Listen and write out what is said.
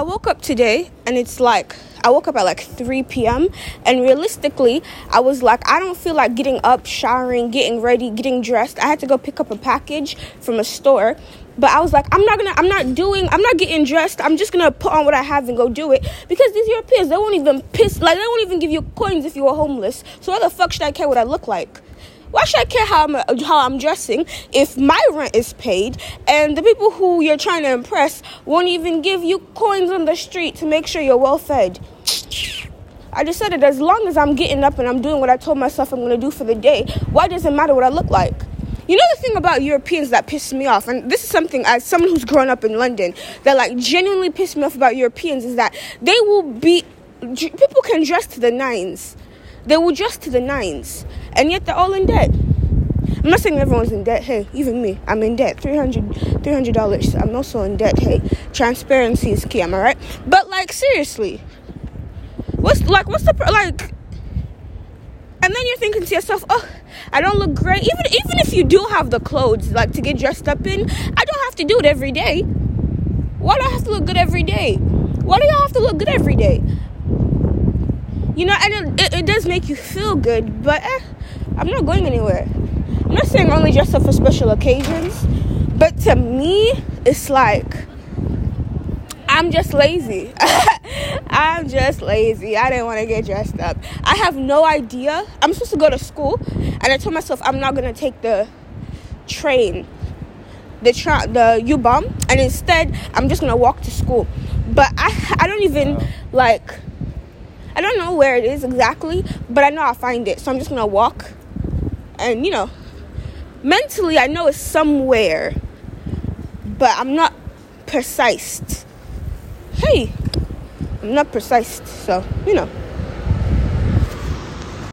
I woke up today and it's like I woke up at like 3 p.m. and realistically, I was like, I don't feel like getting up, showering, getting ready, getting dressed. I had to go pick up a package from a store. But I was like, I'm not gonna, I'm not doing, I'm not getting dressed. I'm just gonna put on what I have and go do it. Because these Europeans, they won't even piss, like, they won't even give you coins if you were homeless. So why the fuck should I care what I look like? Why should I care how I'm how I'm dressing if my rent is paid and the people who you're trying to impress won't even give you coins on the street to make sure you're well fed? I just said it as long as I'm getting up and I'm doing what I told myself I'm going to do for the day, why does it matter what I look like? You know the thing about Europeans that pisses me off, and this is something as someone who's grown up in London that like genuinely pisses me off about Europeans is that they will be people can dress to the nines they were dress to the nines, and yet they're all in debt. I'm not saying everyone's in debt. Hey, even me, I'm in debt. $300, dollars I'm also in debt. Hey, transparency is key. Am I right? But like seriously, what's like what's the like? And then you're thinking to yourself, oh, I don't look great. Even even if you do have the clothes like to get dressed up in, I don't have to do it every day. Why do I have to look good every day? Why do y'all have to look good every day? You know, and it, it, does make you feel good, but eh, I'm not going anywhere. I'm not saying only dress up for special occasions, but to me, it's like I'm just lazy. I'm just lazy. I didn't want to get dressed up. I have no idea. I'm supposed to go to school, and I told myself I'm not gonna take the train, the tra- the U-Bahn, and instead I'm just gonna walk to school. But I I don't even like I don't know where it is exactly, but I know I'll find it. So I'm just gonna walk and you know, mentally I know it's somewhere, but I'm not precise. Hey, I'm not precise, so you know.